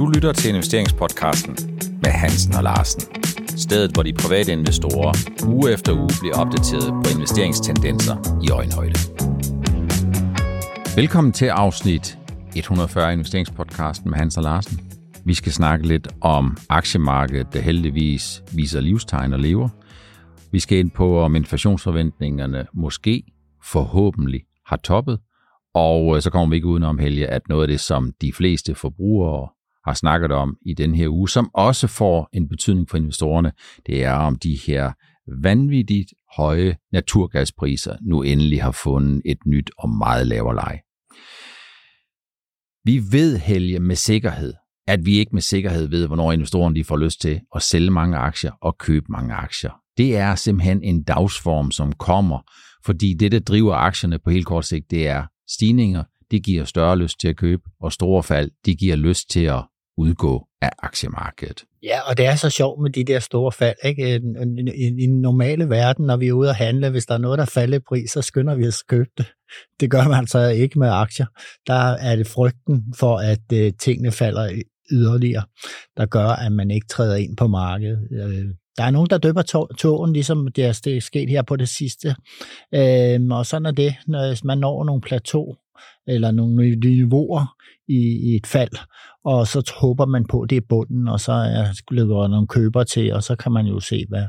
Du lytter til investeringspodcasten med Hansen og Larsen. Stedet, hvor de private investorer uge efter uge bliver opdateret på investeringstendenser i øjenhøjde. Velkommen til afsnit 140 investeringspodcasten med Hans og Larsen. Vi skal snakke lidt om aktiemarkedet, der heldigvis viser livstegn og lever. Vi skal ind på, om inflationsforventningerne måske forhåbentlig har toppet, og øh, så kommer vi ikke udenom, Helge, at noget af det, som de fleste forbrugere har snakket om i den her uge, som også får en betydning for investorerne, det er om de her vanvittigt høje naturgaspriser nu endelig har fundet et nyt og meget lavere leje. Vi ved, Helge, med sikkerhed, at vi ikke med sikkerhed ved, hvornår investorerne de får lyst til at sælge mange aktier og købe mange aktier. Det er simpelthen en dagsform, som kommer, fordi det, der driver aktierne på helt kort sigt, det er stigninger, det giver større lyst til at købe, og store fald, det giver lyst til at udgå af aktiemarkedet. Ja, og det er så sjovt med de der store fald. Ikke? I, den normale verden, når vi er ude at handle, hvis der er noget, der falder i pris, så skynder vi os at købe det. Det gør man altså ikke med aktier. Der er det frygten for, at øh, tingene falder yderligere, der gør, at man ikke træder ind på markedet. Øh, der er nogen, der døber tågen, ligesom det er sket her på det sidste. Øh, og sådan er det, når man når nogle plateau eller nogle niveauer i, i et fald, og så håber man på, at det er bunden, og så er der nogle køber til, og så kan man jo se, hvad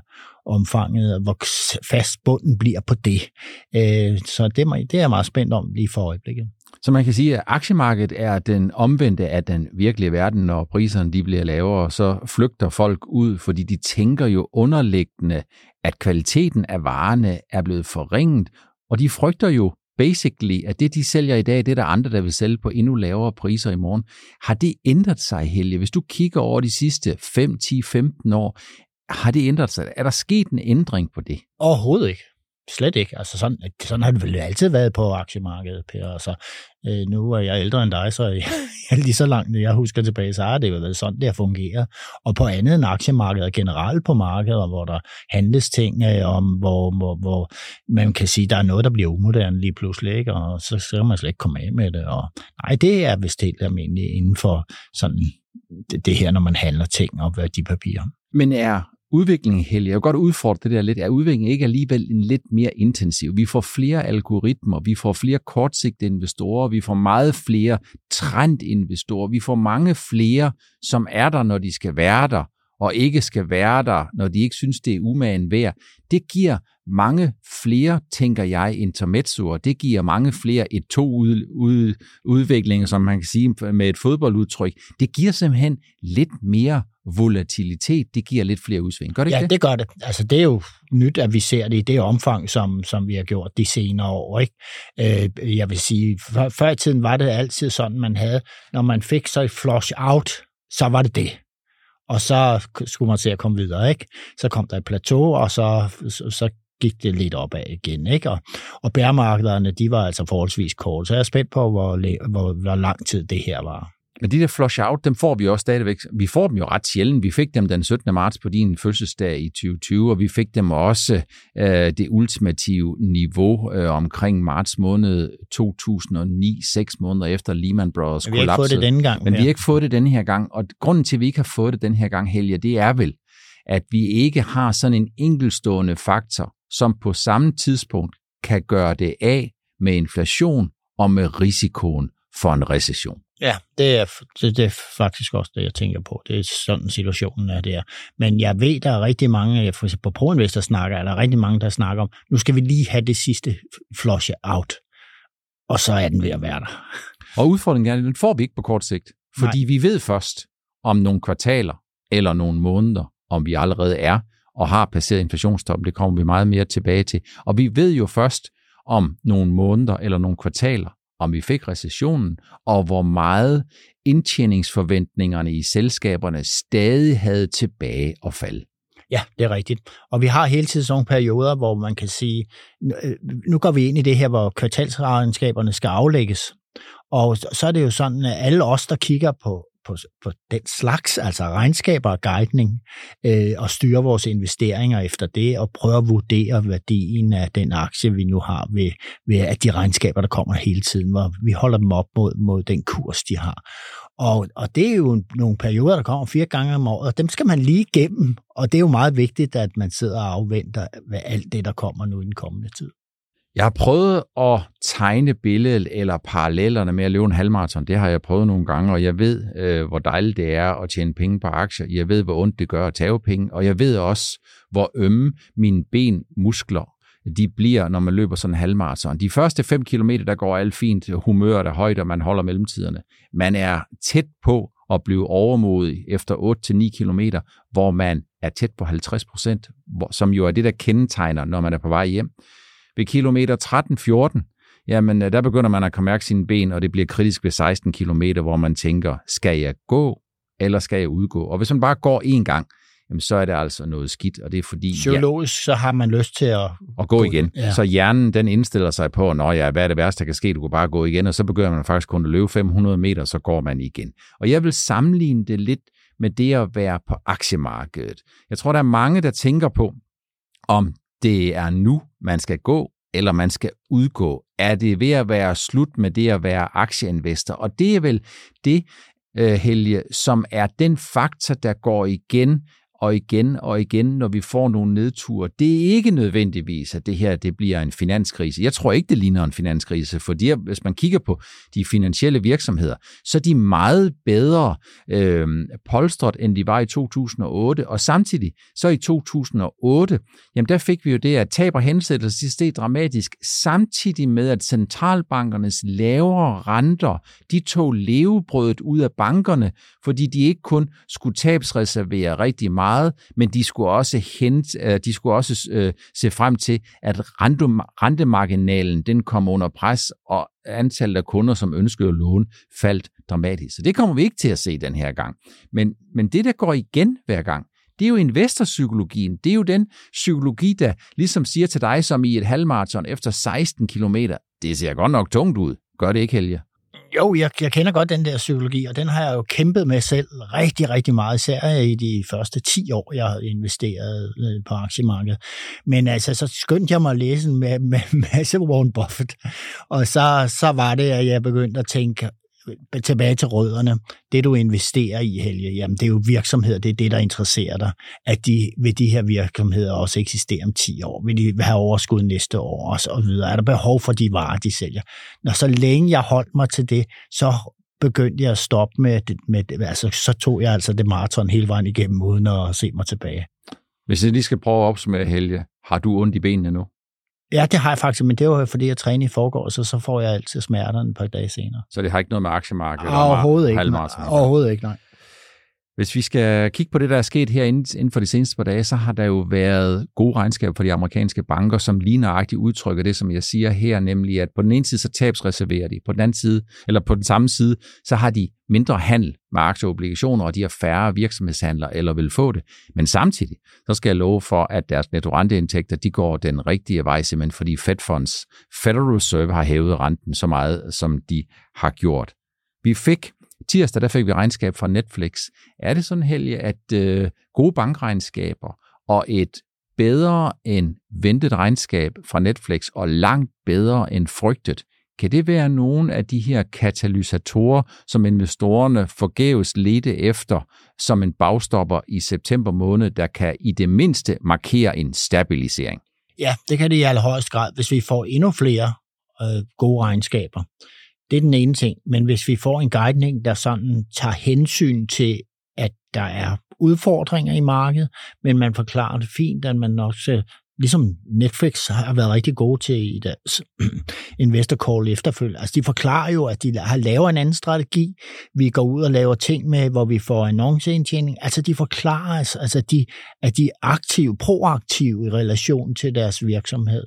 omfanget, hvor fast bunden bliver på det. Øh, så det, det er jeg meget spændt om lige for øjeblikket. Så man kan sige, at aktiemarkedet er den omvendte af den virkelige verden, når priserne de bliver lavere, så flygter folk ud, fordi de tænker jo underliggende, at kvaliteten af varerne er blevet forringet, og de frygter jo basically, at det, de sælger i dag, det er der andre, der vil sælge på endnu lavere priser i morgen. Har det ændret sig, Helge? Hvis du kigger over de sidste 5, 10, 15 år, har det ændret sig? Er der sket en ændring på det? Overhovedet ikke. Slet ikke. Altså sådan, sådan har det vel altid været på aktiemarkedet, Per. Altså, øh, nu er jeg ældre end dig, så jeg, jeg lige så langt, jeg husker tilbage, så har det jo været sådan, det har fungeret. Og på andet end aktiemarkedet, generelt på markeder, hvor der handles ting øh, om, hvor, hvor, hvor man kan sige, der er noget, der bliver umoderne lige pludselig, ikke? og så skal man slet ikke komme af med det. Og, nej, det er vist helt almindeligt inden for sådan det, det her, når man handler ting og værdipapirer. Men er udviklingen, Helge, jeg vil godt udfordre det der lidt, er udviklingen ikke alligevel en lidt mere intensiv? Vi får flere algoritmer, vi får flere kortsigtede investorer, vi får meget flere trendinvestorer, vi får mange flere, som er der, når de skal være der, og ikke skal være der, når de ikke synes, det er umagen værd. Det giver mange flere, tænker jeg, intermezzoer. Det giver mange flere et to ud, ud, udviklinger, som man kan sige med et fodboldudtryk. Det giver simpelthen lidt mere volatilitet, det giver lidt flere udsving. Gør det ja, ikke det? det gør det. Altså, det er jo nyt, at vi ser det i det omfang, som, som vi har gjort de senere år. Ikke? Øh, jeg vil sige, før, før i tiden var det altid sådan, man havde, når man fik så et flush out, så var det det. Og så skulle man se at komme videre. Ikke? Så kom der et plateau, og så, så, så gik det lidt opad igen. Ikke? Og, og bærmarkederne, de var altså forholdsvis korte, så jeg er spændt på, hvor, hvor, hvor lang tid det her var. Men de der flush out, dem får vi også stadigvæk. Vi får dem jo ret sjældent. Vi fik dem den 17. marts på din fødselsdag i 2020, og vi fik dem også øh, det ultimative niveau øh, omkring marts måned 2009, seks måneder efter Lehman Brothers kollapsede. Vi har ikke fået det denne gang. Men ja. vi har ikke fået det denne her gang, og grunden til, at vi ikke har fået det denne her gang, Helge, det er vel, at vi ikke har sådan en enkelstående faktor, som på samme tidspunkt kan gøre det af med inflation og med risikoen for en recession. Ja, det er, det, det er faktisk også det, jeg tænker på. Det er sådan situationen er der. Men jeg ved, der er rigtig mange, for eksempel på ProInvest, der snakker, eller rigtig mange, der snakker om, nu skal vi lige have det sidste flush out, og så er den ved at være der. Og udfordringen er, den får vi ikke på kort sigt, fordi Nej. vi ved først om nogle kvartaler eller nogle måneder, om vi allerede er og har passeret inflationstoppen. Det kommer vi meget mere tilbage til. Og vi ved jo først om nogle måneder eller nogle kvartaler, om vi fik recessionen, og hvor meget indtjeningsforventningerne i selskaberne stadig havde tilbage at falde. Ja, det er rigtigt. Og vi har hele tiden sådan nogle perioder, hvor man kan sige, øh, nu går vi ind i det her, hvor kvartalsregnskaberne skal aflægges. Og så er det jo sådan, at alle os, der kigger på på, på den slags, altså regnskaber og guidning, øh, og styre vores investeringer efter det, og prøve at vurdere værdien af den aktie, vi nu har, ved, ved at de regnskaber, der kommer hele tiden, hvor vi holder dem op mod, mod den kurs, de har. Og, og det er jo nogle perioder, der kommer fire gange om året, og dem skal man lige igennem. Og det er jo meget vigtigt, at man sidder og afventer hvad alt det, der kommer nu i den kommende tid. Jeg har prøvet at tegne billedet eller parallellerne med at løbe en halvmarathon. Det har jeg prøvet nogle gange, og jeg ved, øh, hvor dejligt det er at tjene penge på aktier. Jeg ved, hvor ondt det gør at tage penge, og jeg ved også, hvor ømme mine benmuskler de bliver, når man løber sådan en halvmarathon. De første 5 km, der går alt fint, humøret er højt, og man holder mellemtiderne. Man er tæt på at blive overmodig efter 8-9 km, hvor man er tæt på 50 procent, som jo er det, der kendetegner, når man er på vej hjem. Ved kilometer 13-14, jamen øh, der begynder man at kunne mærke sine ben, og det bliver kritisk ved 16 km, hvor man tænker, skal jeg gå, eller skal jeg udgå? Og hvis man bare går én gang, jamen så er det altså noget skidt, og det er fordi... Psykologisk, ja, så har man lyst til at... At gå igen. Ja. Så hjernen, den indstiller sig på, når ja, hvad er det værste, der kan ske? Du kan bare gå igen, og så begynder man faktisk kun at løbe 500 meter, så går man igen. Og jeg vil sammenligne det lidt med det at være på aktiemarkedet. Jeg tror, der er mange, der tænker på, om det er nu, man skal gå, eller man skal udgå. Er det ved at være slut med det at være aktieinvestor? Og det er vel det, øh, Helge, som er den faktor, der går igen og igen og igen, når vi får nogle nedture. Det er ikke nødvendigvis, at det her det bliver en finanskrise. Jeg tror ikke, det ligner en finanskrise, fordi hvis man kigger på de finansielle virksomheder, så er de meget bedre øh, polstret, end de var i 2008. Og samtidig, så i 2008, jamen der fik vi jo det, at tab og hensættelse steg dramatisk, samtidig med, at centralbankernes lavere renter, de tog levebrødet ud af bankerne, fordi de ikke kun skulle tabsreservere rigtig meget, meget, men de skulle også, hente, øh, de skulle også øh, se frem til, at rentemarginalen den kom under pres, og antallet af kunder, som ønskede at låne, faldt dramatisk. Så det kommer vi ikke til at se den her gang. Men, men det, der går igen hver gang, det er jo investorpsykologien. Det er jo den psykologi, der ligesom siger til dig, som i et halvmarathon efter 16 km, det ser godt nok tungt ud. Gør det ikke, Helge? Jo, jeg, jeg kender godt den der psykologi, og den har jeg jo kæmpet med selv rigtig, rigtig meget, især i de første 10 år, jeg har investeret øh, på aktiemarkedet. Men altså, så skyndte jeg mig at læse en masse Warren Buffett, og så, så var det, at jeg begyndte at tænke, tilbage til rødderne. Det, du investerer i, Helge, jamen, det er jo virksomheder, det er det, der interesserer dig. At de, vil de her virksomheder også eksistere om 10 år? Vil de have overskud næste år? Og så videre. Er der behov for de varer, de sælger? Når så længe jeg holdt mig til det, så begyndte jeg at stoppe med, med altså, så tog jeg altså det maraton hele vejen igennem, uden at se mig tilbage. Hvis jeg lige skal prøve at opsummere, Helge, har du ondt i benene nu? Ja, det har jeg faktisk, men det var fordi jeg træner i forgår, så så får jeg altid smerterne et par dage senere. Så det har ikke noget med aktiemarkedet? Overhovedet ikke. Overhovedet ikke, nej. Hvis vi skal kigge på det, der er sket her inden for de seneste par dage, så har der jo været gode regnskaber for de amerikanske banker, som lige nøjagtigt udtrykker det, som jeg siger her, nemlig at på den ene side så tabsreserverer de, på den anden side, eller på den samme side, så har de mindre handel med aktieobligationer, og de har færre virksomhedshandler eller vil få det. Men samtidig, så skal jeg love for, at deres nettorenteindtægter, de går den rigtige vej, simpelthen fordi Fed Funds, Federal Reserve har hævet renten så meget, som de har gjort. Vi fik tirsdag, der fik vi regnskab fra Netflix. Er det sådan, Helge, at øh, gode bankregnskaber og et bedre end ventet regnskab fra Netflix og langt bedre end frygtet, kan det være nogle af de her katalysatorer, som investorerne forgæves ledte efter som en bagstopper i september måned, der kan i det mindste markere en stabilisering? Ja, det kan det i allerhøjeste grad, hvis vi får endnu flere øh, gode regnskaber. Det er den ene ting. Men hvis vi får en guidning, der sådan tager hensyn til, at der er udfordringer i markedet, men man forklarer det fint, at man også øh, ligesom Netflix har været rigtig gode til i deres investor call efterfølgende. Altså de forklarer jo, at de har lavet en anden strategi. Vi går ud og laver ting med, hvor vi får annonceindtjening. Altså de forklarer, altså, de, at de er aktive, proaktive i relation til deres virksomhed.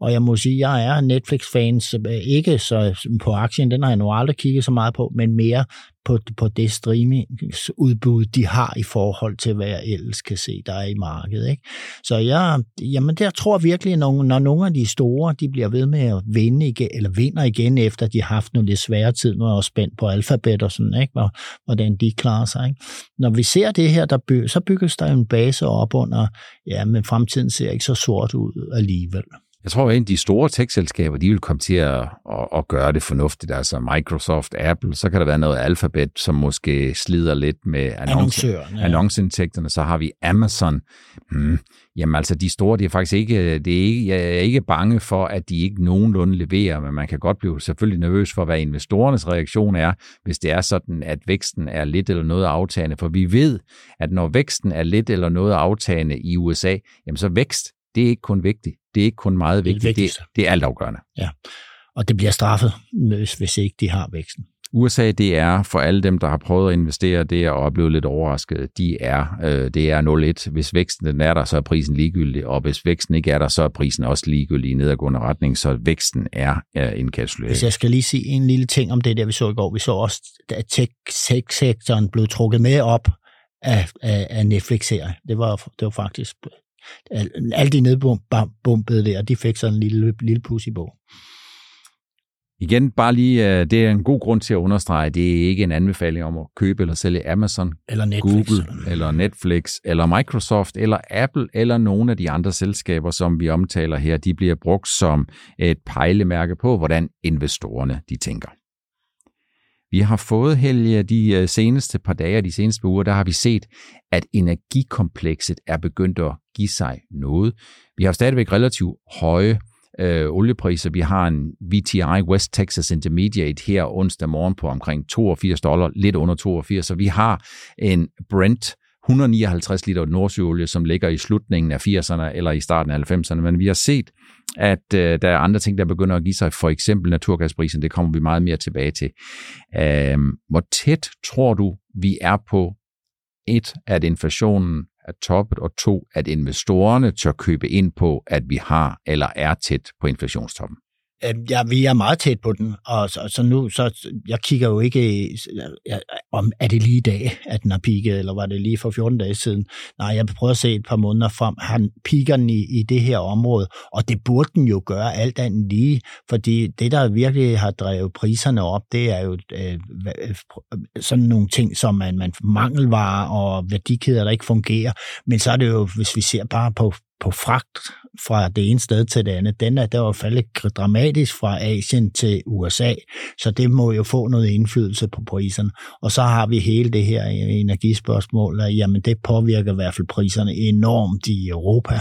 Og jeg må sige, jeg er Netflix-fans, øh, ikke så øh, på aktien, den har jeg nu aldrig kigget så meget på, men mere på, på det streamingsudbud, de har i forhold til, hvad jeg ellers kan se, der er i markedet. Ikke? Så jeg, jamen der tror virkelig, at når, når nogle af de store, de bliver ved med at vinde igen, eller vinder igen, efter de har haft nogle lidt svære tid, nu er jeg også spændt på alfabet og sådan, ikke? Hvor, hvordan de klarer sig. Ikke? Når vi ser det her, der by, så bygges der en base op under, ja, men fremtiden ser ikke så sort ud alligevel. Jeg tror, at de store tech-selskaber, de vil komme til at, at, at gøre det fornuftigt. Altså Microsoft, Apple, så kan der være noget Alphabet, som måske slider lidt med annonce, ja. annonceindtægterne. Så har vi Amazon. Hmm. Jamen altså, de store, det er faktisk ikke, det er ikke, jeg er ikke bange for, at de ikke nogenlunde leverer, men man kan godt blive selvfølgelig nervøs for, hvad investorernes reaktion er, hvis det er sådan, at væksten er lidt eller noget aftagende. For vi ved, at når væksten er lidt eller noget aftagende i USA, jamen så vækst, det er ikke kun vigtigt. Det er ikke kun meget vigtigt. Det, det, det er altafgørende. Ja, og det bliver straffet, hvis, hvis ikke de har væksten. USA, det er for alle dem, der har prøvet at investere, det er og blevet lidt overrasket, de er, øh, det er 0,1. Hvis væksten den er der, så er prisen ligegyldig, og hvis væksten ikke er der, så er prisen også ligegyldig i nedadgående retning, så væksten er øh, enkapsuleret. Hvis jeg skal lige sige en lille ting om det der, vi så i går. Vi så også, at tech-sektoren blev trukket med op af, af, af Netflix-serier. Det var, det var faktisk alle de nedbumpede der, de fik sådan en lille, lille plus i bog. Igen, bare lige, øh, det er en god grund til at understrege, det er ikke en anbefaling om at købe eller sælge Amazon, eller Netflix, Google, eller, eller Netflix, eller Microsoft, eller Apple, eller nogle af de andre selskaber, som vi omtaler her. De bliver brugt som et pejlemærke på, hvordan investorerne de tænker. Vi har fået, Helge, de øh, seneste par dage og de seneste uger, der har vi set, at energikomplekset er begyndt at give sig noget. Vi har stadigvæk relativt høje øh, oliepriser. Vi har en VTI West Texas Intermediate her onsdag morgen på omkring 82 dollar, lidt under 82, så vi har en Brent 159 liter nordsøolie, som ligger i slutningen af 80'erne eller i starten af 90'erne, men vi har set, at øh, der er andre ting, der begynder at give sig, for eksempel naturgasprisen, det kommer vi meget mere tilbage til. Øh, hvor tæt tror du, vi er på et, at inflationen er toppet, og to, at investorerne tør købe ind på, at vi har eller er tæt på inflationstoppen? Ja, vi er meget tæt på den, og så, så nu, så jeg kigger jo ikke, ja, om er det lige i dag, at den har peaked, eller var det lige for 14 dage siden? Nej, jeg prøver at se et par måneder frem. Har piker den i, i det her område? Og det burde den jo gøre alt andet lige, fordi det, der virkelig har drevet priserne op, det er jo øh, øh sådan nogle ting, som man, man mangelvarer og værdikæder, der ikke fungerer. Men så er det jo, hvis vi ser bare på på fragt fra det ene sted til det andet, den er der var faldet dramatisk fra Asien til USA, så det må jo få noget indflydelse på priserne. Og så har vi hele det her øh, energispørgsmål, at jamen det påvirker i hvert fald priserne enormt i Europa,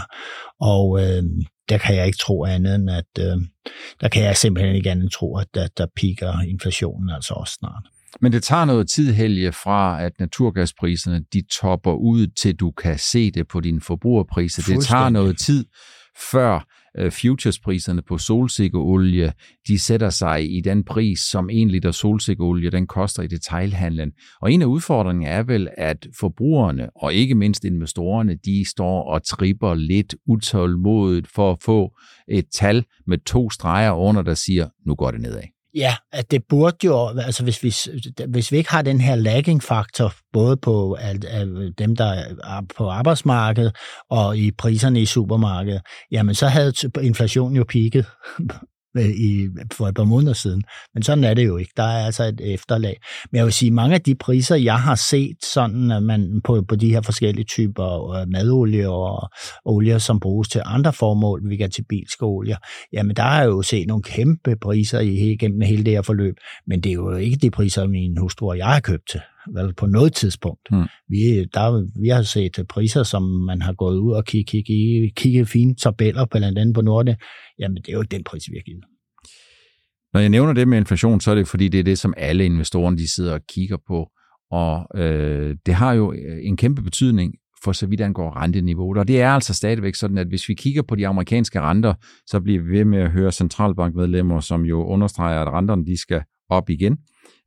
og øh, der kan jeg ikke tro andet end, at øh, der kan jeg simpelthen ikke andet tro, at der, der piker inflationen altså også snart. Men det tager noget tid, Helge, fra at naturgaspriserne de topper ud, til du kan se det på dine forbrugerpriser. Det tager noget tid, før Øh, futurespriserne på solsikkeolie, de sætter sig i den pris, som en liter solsikkeolie, den koster i detailhandlen. Og en af udfordringerne er vel, at forbrugerne, og ikke mindst investorerne, de står og tripper lidt utålmodigt for at få et tal med to streger under, der siger, nu går det nedad. Ja, at det burde jo, altså hvis vi, hvis vi ikke har den her lagging-faktor, både på at, at dem, der er på arbejdsmarkedet og i priserne i supermarkedet, jamen så havde inflationen jo peaked. Øh, i, for et par måneder siden. Men sådan er det jo ikke. Der er altså et efterlag. Men jeg vil sige, mange af de priser, jeg har set sådan, at man på, på de her forskellige typer øh, madolie og olier, som bruges til andre formål, vegetabilske olier, jamen der har jeg jo set nogle kæmpe priser i, gennem hele det her forløb. Men det er jo ikke de priser, min hustru og jeg har købt til vel, på noget tidspunkt. Mm. Vi, der, vi har set priser, som man har gået ud og kigget kig, kig, kig, fine tabeller, blandt andet på Norde. Jamen, det er jo den pris, vi har givet. Når jeg nævner det med inflation, så er det fordi, det er det, som alle investorerne de sidder og kigger på. Og øh, det har jo øh, en kæmpe betydning for så vidt angår renteniveauet. Og det er altså stadigvæk sådan, at hvis vi kigger på de amerikanske renter, så bliver vi ved med at høre centralbankmedlemmer, som jo understreger, at renterne de skal op igen.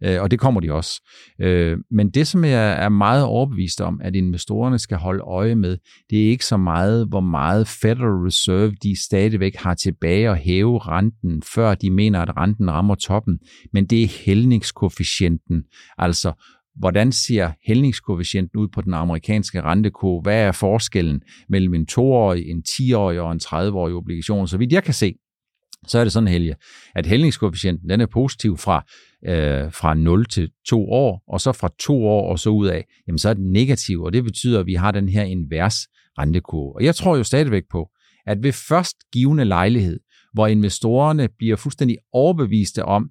Øh, og det kommer de også. Øh, men det, som jeg er meget overbevist om, at investorerne skal holde øje med, det er ikke så meget, hvor meget Federal Reserve de stadigvæk har tilbage at hæve renten, før de mener, at renten rammer toppen, men det er hældningskoefficienten, altså hvordan ser hældningskoefficienten ud på den amerikanske rentekurve? Hvad er forskellen mellem en 2-årig, en 10-årig og en 30-årig obligation? Så vidt jeg kan se, så er det sådan, Helge, at hældningskoefficienten den er positiv fra, øh, fra 0 til 2 år, og så fra 2 år og så ud af, jamen så er den negativ, og det betyder, at vi har den her invers rentekurve. Og jeg tror jo stadigvæk på, at ved først givende lejlighed, hvor investorerne bliver fuldstændig overbeviste om,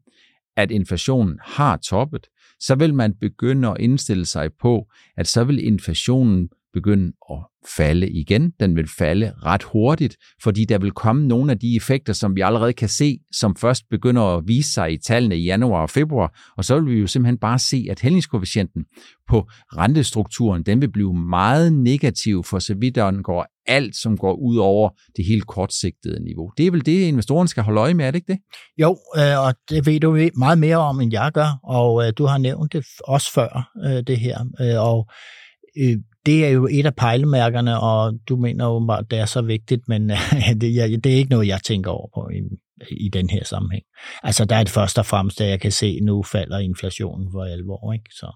at inflationen har toppet, så vil man begynde at indstille sig på, at så vil inflationen begynde at falde igen. Den vil falde ret hurtigt, fordi der vil komme nogle af de effekter, som vi allerede kan se, som først begynder at vise sig i tallene i januar og februar, og så vil vi jo simpelthen bare se, at hældningskoefficienten på rentestrukturen, den vil blive meget negativ for så vidt den går alt, som går ud over det helt kortsigtede niveau. Det er vel det, investoren skal holde øje med, er det ikke det? Jo, øh, og det ved du meget mere om, end jeg gør, og øh, du har nævnt det også før, øh, det her. Og det er jo et af pejlemærkerne, og du mener jo, at det er så vigtigt, men det, ja, det er ikke noget, jeg tænker over på i, i den her sammenhæng. Altså, der er det først og fremmest, at jeg kan se, at nu falder inflationen for alvor. Ikke? Så.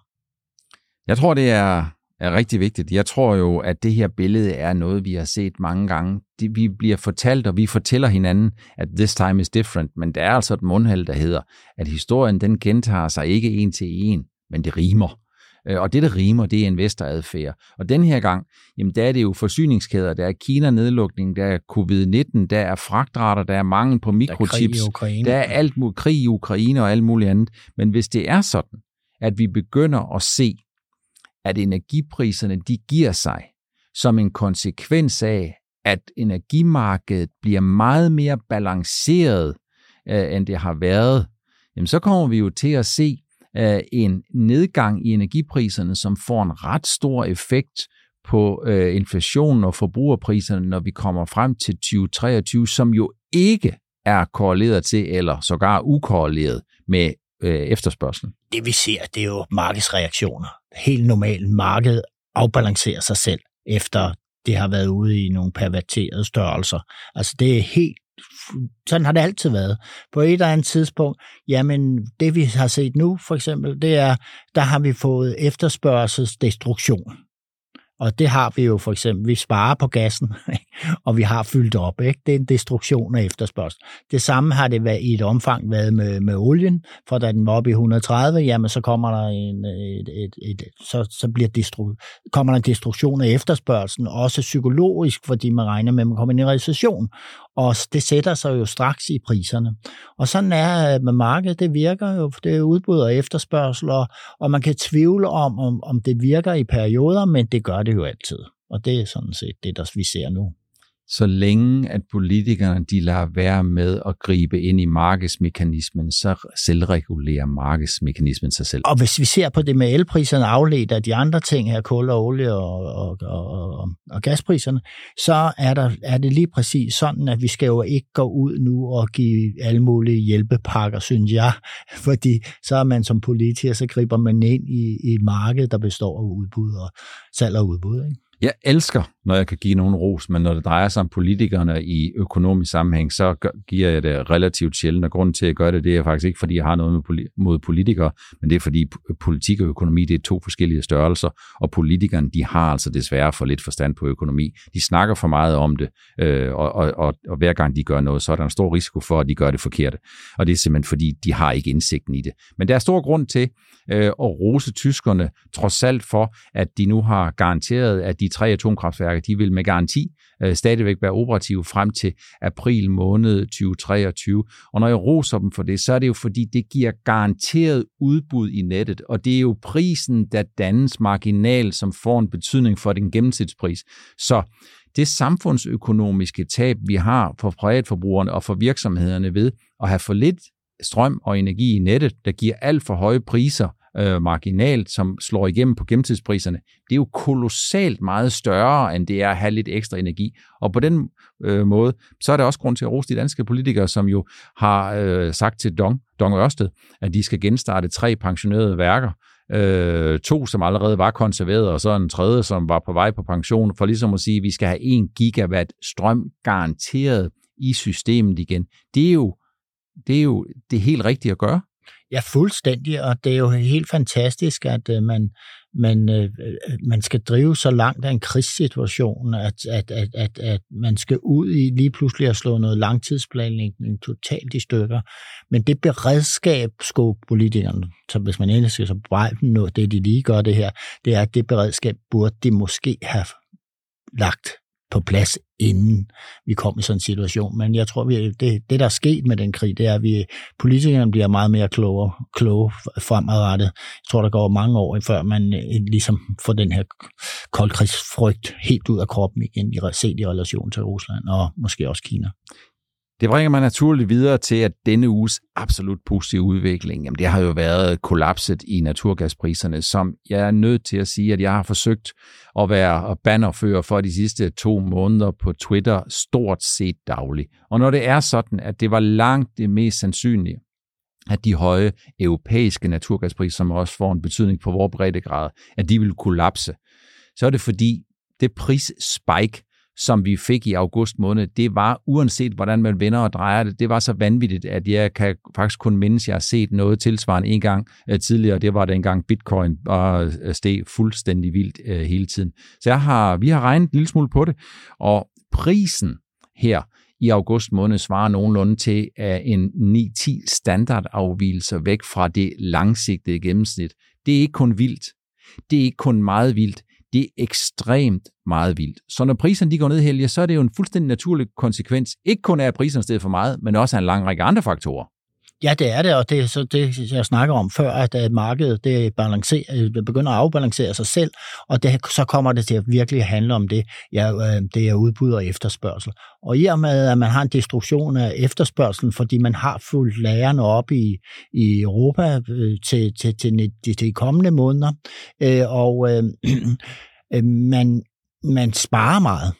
Jeg tror, det er, er rigtig vigtigt. Jeg tror jo, at det her billede er noget, vi har set mange gange. Det, vi bliver fortalt, og vi fortæller hinanden, at this time is different, men der er altså et mundheld, der hedder, at historien den gentager sig ikke en til en, men det rimer. Øh, og det, der rimer, det er investoradfærd. Og den her gang, jamen der er det jo forsyningskæder, der er Kina-nedlukning, der er covid-19, der er fragtrater, der er mangel på mikrochips, der er, der er alt muligt krig i Ukraine og alt muligt andet. Men hvis det er sådan, at vi begynder at se, at energipriserne de giver sig som en konsekvens af, at energimarkedet bliver meget mere balanceret, øh, end det har været, jamen så kommer vi jo til at se en nedgang i energipriserne, som får en ret stor effekt på øh, inflationen og forbrugerpriserne, når vi kommer frem til 2023, som jo ikke er korreleret til, eller sågar ukorreleret med øh, efterspørgselen. Det vi ser, det er jo markedsreaktioner. Helt normalt marked afbalancerer sig selv, efter det har været ude i nogle perverterede størrelser. Altså det er helt sådan har det altid været. På et eller andet tidspunkt, jamen det vi har set nu for eksempel, det er, der har vi fået efterspørgselsdestruktion. Og det har vi jo for eksempel, vi sparer på gassen, og vi har fyldt op. Ikke? Det er en destruktion af efterspørgsel. Det samme har det været i et omfang været med, med olien, for da den var oppe i 130, jamen så kommer der en, et, et, et, så, så bliver destru, kommer der en destruktion af efterspørgselen, også psykologisk, fordi man regner med, at man kommer ind i recession. Og det sætter sig jo straks i priserne. Og sådan er øh, med markedet, det virker jo, det er udbud og efterspørgsel, og, og man kan tvivle om, om, om det virker i perioder, men det gør det jo altid. Og det er sådan set det, der vi ser nu så længe at politikerne de lader være med at gribe ind i markedsmekanismen, så selvregulerer markedsmekanismen sig selv. Og hvis vi ser på det med elpriserne afledt af de andre ting her, kul og olie og, og, og, og, og gaspriserne, så er, der, er det lige præcis sådan, at vi skal jo ikke gå ud nu og give alle mulige hjælpepakker, synes jeg, fordi så er man som politiker, så griber man ind i, i et marked, der består af udbud og salg og udbud. Ikke? Jeg elsker, når jeg kan give nogen ros, men når det drejer sig om politikerne i økonomisk sammenhæng, så giver jeg det relativt sjældent, og grunden til, at jeg gør det, det er faktisk ikke, fordi jeg har noget mod politikere, men det er, fordi politik og økonomi, det er to forskellige størrelser, og politikerne, de har altså desværre for lidt forstand på økonomi. De snakker for meget om det, øh, og, og, og, og hver gang de gør noget, så er der en stor risiko for, at de gør det forkerte. Og det er simpelthen, fordi de har ikke indsigten i det. Men der er stor grund til øh, at rose tyskerne, trods alt for, at de nu har garanteret, at de tre atomkraftværker, de vil med garanti øh, stadigvæk være operative frem til april måned 2023. Og når jeg roser dem for det, så er det jo fordi, det giver garanteret udbud i nettet, og det er jo prisen, der dannes marginal, som får en betydning for den gennemsnitspris. Så det samfundsøkonomiske tab, vi har for privatforbrugerne og for virksomhederne ved at have for lidt strøm og energi i nettet, der giver alt for høje priser øh, marginalt, som slår igennem på gennemsnitspriserne, det er jo kolossalt meget større, end det er at have lidt ekstra energi. Og på den øh, måde, så er der også grund til at rose de danske politikere, som jo har øh, sagt til Dong, Dong Ørsted, at de skal genstarte tre pensionerede værker, øh, to, som allerede var konserveret, og så en tredje, som var på vej på pension, for ligesom at sige, at vi skal have 1 gigawatt strøm garanteret i systemet igen. Det er jo det, er jo det helt rigtige at gøre. Ja, fuldstændig, og det er jo helt fantastisk, at øh, man, man, øh, øh, man skal drive så langt af en krigssituation, at, at, at, at, at man skal ud i lige pludselig at slå noget langtidsplanlægning totalt i stykker. Men det beredskab skulle politikerne, så hvis man endelig skal så brejde noget, det de lige gør det her, det er, at det beredskab burde de måske have lagt på plads, inden vi kom i sådan en situation. Men jeg tror, vi, det, det der er sket med den krig, det er, at vi, politikerne bliver meget mere kloge, kloge fremadrettet. Jeg tror, der går mange år, før man øh, ligesom får den her koldkrigsfrygt helt ud af kroppen igen, set i relation til Rusland og måske også Kina. Det bringer mig naturligt videre til, at denne uges absolut positive udvikling, jamen det har jo været kollapset i naturgaspriserne, som jeg er nødt til at sige, at jeg har forsøgt at være bannerfører for de sidste to måneder på Twitter stort set dagligt. Og når det er sådan, at det var langt det mest sandsynlige, at de høje europæiske naturgaspriser, som også får en betydning på vores breddegrad, at de vil kollapse, så er det fordi det prisspike, som vi fik i august måned, det var, uanset hvordan man vender og drejer det, det var så vanvittigt, at jeg kan faktisk kun mindes, at jeg har set noget tilsvarende en gang øh, tidligere. Det var dengang bitcoin bare øh, steg fuldstændig vildt øh, hele tiden. Så jeg har, vi har regnet en lille smule på det, og prisen her i august måned svarer nogenlunde til en 9-10 standardafvielser væk fra det langsigtede gennemsnit. Det er ikke kun vildt. Det er ikke kun meget vildt det er ekstremt meget vildt. Så når priserne de går ned, Helge, så er det jo en fuldstændig naturlig konsekvens. Ikke kun af, at priserne stedet for meget, men også af en lang række andre faktorer. Ja, det er det, og det er så det, jeg snakker om før, at markedet det balancerer, øh, begynder at afbalancere sig selv, og det, så kommer det til at virkelig handle om det, ja, øh, det er udbud og efterspørgsel. Og i og med, at man har en destruktion af efterspørgselen, fordi man har fulgt lærerne op i, i Europa øh, til, til, til, til de kommende måneder, øh, og øh, øh man, man sparer meget,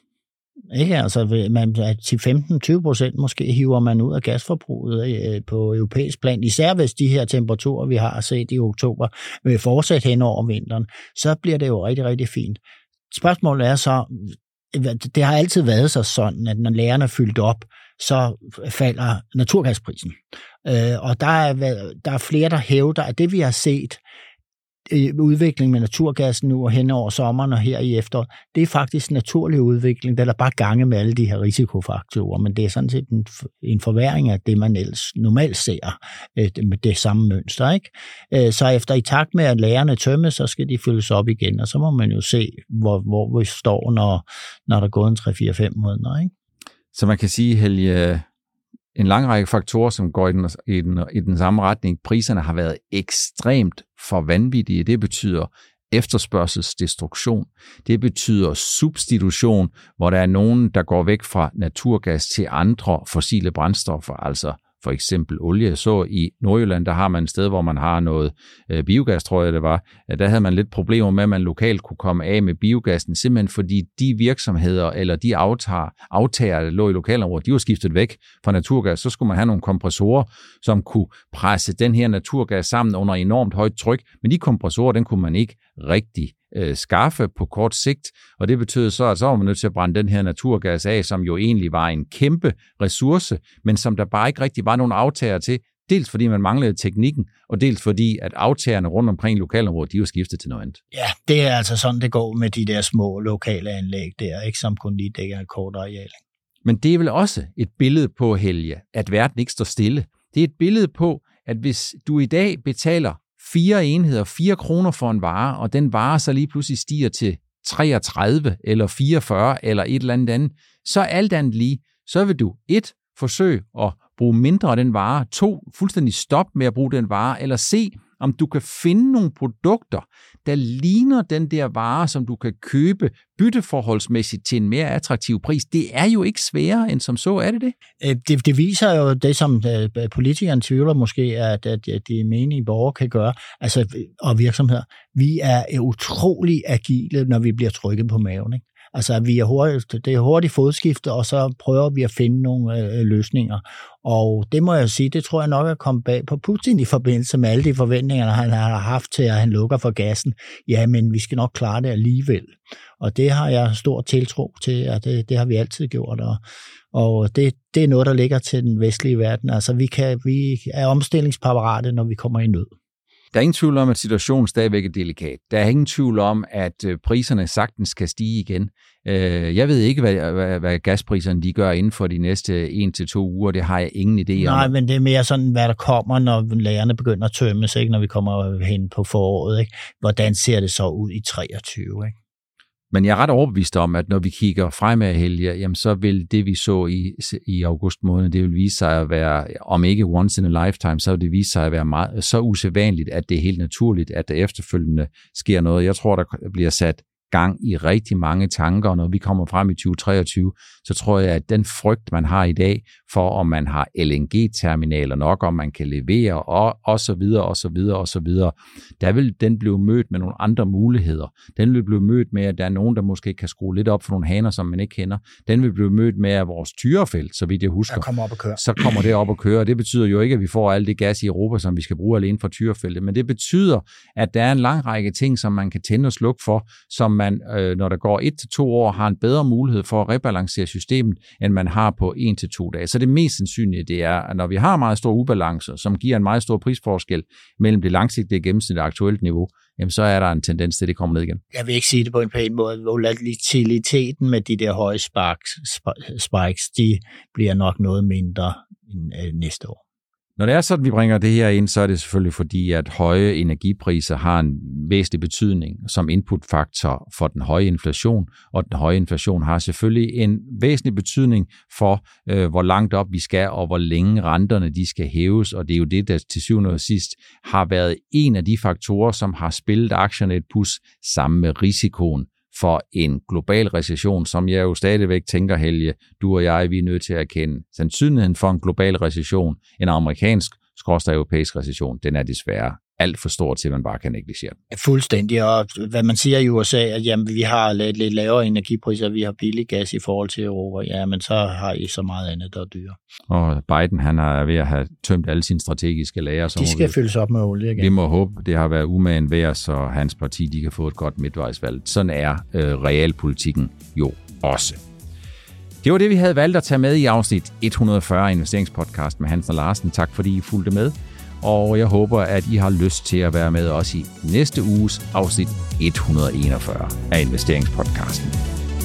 ikke? Altså, man, til 15-20 procent måske hiver man ud af gasforbruget øh, på europæisk plan, især hvis de her temperaturer, vi har set i oktober, vil fortsætte hen over vinteren, så bliver det jo rigtig, rigtig fint. Spørgsmålet er så, det har altid været så sådan, at når lærerne er fyldt op, så falder naturgasprisen. Øh, og der er, der er flere, der hævder, at det vi har set, udvikling med naturgassen nu og hen over sommeren og her i efteråret, det er faktisk naturlig udvikling, der er bare gange med alle de her risikofaktorer, men det er sådan set en, en forværing af det, man ellers normalt ser med det samme mønster. Ikke? Øh, så efter i takt med, at lærerne tømmes, så skal de fyldes op igen, og så må man jo se, hvor, hvor vi står, når, når der går en 3-4-5 måneder. Ikke? Så man kan sige, Helge, en lang række faktorer, som går i den, i, den, i den samme retning. Priserne har været ekstremt for vanvittige. Det betyder efterspørgselsdestruktion. Det betyder substitution, hvor der er nogen, der går væk fra naturgas til andre fossile brændstoffer, altså for eksempel olie. Så i Nordjylland, der har man et sted, hvor man har noget øh, biogas, tror jeg det var. Der havde man lidt problemer med, at man lokalt kunne komme af med biogassen, simpelthen fordi de virksomheder eller de aftager, aftager der lå i lokalområdet, de var skiftet væk fra naturgas. Så skulle man have nogle kompressorer, som kunne presse den her naturgas sammen under enormt højt tryk, men de kompressorer, den kunne man ikke rigtig øh, skaffe på kort sigt, og det betød så, at så var man nødt til at brænde den her naturgas af, som jo egentlig var en kæmpe ressource, men som der bare ikke rigtig var nogen aftager til, dels fordi man manglede teknikken, og dels fordi, at aftagerne rundt omkring lokalområdet, de var skiftet til noget andet. Ja, det er altså sådan, det går med de der små lokale anlæg der, ikke som kun lige dækker et kort areal. Men det er vel også et billede på, Helge, at verden ikke står stille. Det er et billede på, at hvis du i dag betaler fire enheder, fire kroner for en vare, og den vare så lige pludselig stiger til 33 eller 44 eller et eller andet andet, så alt andet lige, så vil du et, forsøge at bruge mindre af den vare, to, fuldstændig stop med at bruge den vare, eller se, om du kan finde nogle produkter, der ligner den der vare, som du kan købe bytteforholdsmæssigt til en mere attraktiv pris. Det er jo ikke sværere end som så, er det det? Øh, det, det viser jo det, som øh, politikeren politikerne tvivler måske, at, at de menige borgere kan gøre, altså, og virksomheder. Vi er utrolig agile, når vi bliver trykket på maven. Ikke? Altså, vi er hurtigt, det er hurtigt fodskifte, og så prøver vi at finde nogle øh, øh, løsninger. Og det må jeg sige, det tror jeg nok er kommet bag på Putin i forbindelse med alle de forventninger, han har haft til, at han lukker for gassen. Ja, men vi skal nok klare det alligevel. Og det har jeg stor tiltro til, og det, det har vi altid gjort. Og, og det, det er noget, der ligger til den vestlige verden. Altså, vi, kan, vi er omstillingsparate, når vi kommer i nød. Der er ingen tvivl om, at situationen stadigvæk er delikat. Der er ingen tvivl om, at øh, priserne sagtens kan stige igen. Øh, jeg ved ikke, hvad, hvad, hvad gaspriserne de gør inden for de næste 1-2 uger. Det har jeg ingen idé om. Nej, men det er mere sådan, hvad der kommer, når lærerne begynder at tømmes, ikke? når vi kommer hen på foråret. Ikke? Hvordan ser det så ud i 23? Ikke? Men jeg er ret overbevist om, at når vi kigger fremad, Helge, jamen så vil det, vi så i, i august måned, det vil vise sig at være, om ikke once in a lifetime, så vil det vise sig at være meget, så usædvanligt, at det er helt naturligt, at der efterfølgende sker noget. Jeg tror, der bliver sat gang i rigtig mange tanker, og når vi kommer frem i 2023, så tror jeg, at den frygt, man har i dag for, om man har LNG-terminaler nok, om man kan levere, og, og så videre, og så videre, og så videre, der vil den blive mødt med nogle andre muligheder. Den vil blive mødt med, at der er nogen, der måske kan skrue lidt op for nogle haner, som man ikke kender. Den vil blive mødt med, at vores tyrefelt, så vidt jeg husker, kommer op at køre. så kommer det op at køre. Det betyder jo ikke, at vi får alt det gas i Europa, som vi skal bruge alene for tyrefeltet, men det betyder, at der er en lang række ting, som man kan tænde og slukke for, som man, øh, når der går et til to år, har en bedre mulighed for at rebalancere systemet, end man har på en til to dage. Så det mest sandsynlige, det er, at når vi har meget store ubalancer, som giver en meget stor prisforskel mellem det langsigtede gennemsnit og aktuelt niveau, jamen så er der en tendens til, at det kommer ned igen. Jeg vil ikke sige det på en pæn måde. Volatiliteten med de der høje sparks, spikes, de bliver nok noget mindre end øh, næste år. Når det er sådan, vi bringer det her ind, så er det selvfølgelig fordi, at høje energipriser har en væsentlig betydning som inputfaktor for den høje inflation, og den høje inflation har selvfølgelig en væsentlig betydning for, øh, hvor langt op vi skal, og hvor længe renterne de skal hæves, og det er jo det, der til syvende og sidst har været en af de faktorer, som har spillet aktierne et pus sammen med risikoen for en global recession, som jeg jo stadigvæk tænker, Helge, du og jeg, vi er nødt til at erkende. Sandsynligheden for en global recession, en amerikansk, skråstad europæisk recession, den er desværre alt for stor til, at man bare kan negligere den. Fuldstændig, og hvad man siger i USA, at jamen, vi har lidt, lidt lavere energipriser, vi har billig gas i forhold til Europa, ja, men så har I så meget andet, der er dyre. Og Biden, han er ved at have tømt alle sine strategiske lager. De skal vi, fyldes op med olie igen. Vi må håbe, det har været umagen værd, så hans parti de kan få et godt midtvejsvalg. Sådan er øh, realpolitikken jo også. Det var det, vi havde valgt at tage med i afsnit 140 Investeringspodcast med Hans og Larsen. Tak fordi I fulgte med og jeg håber, at I har lyst til at være med os i næste uges afsnit 141 af Investeringspodcasten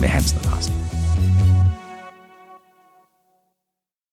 med Hans Larsen.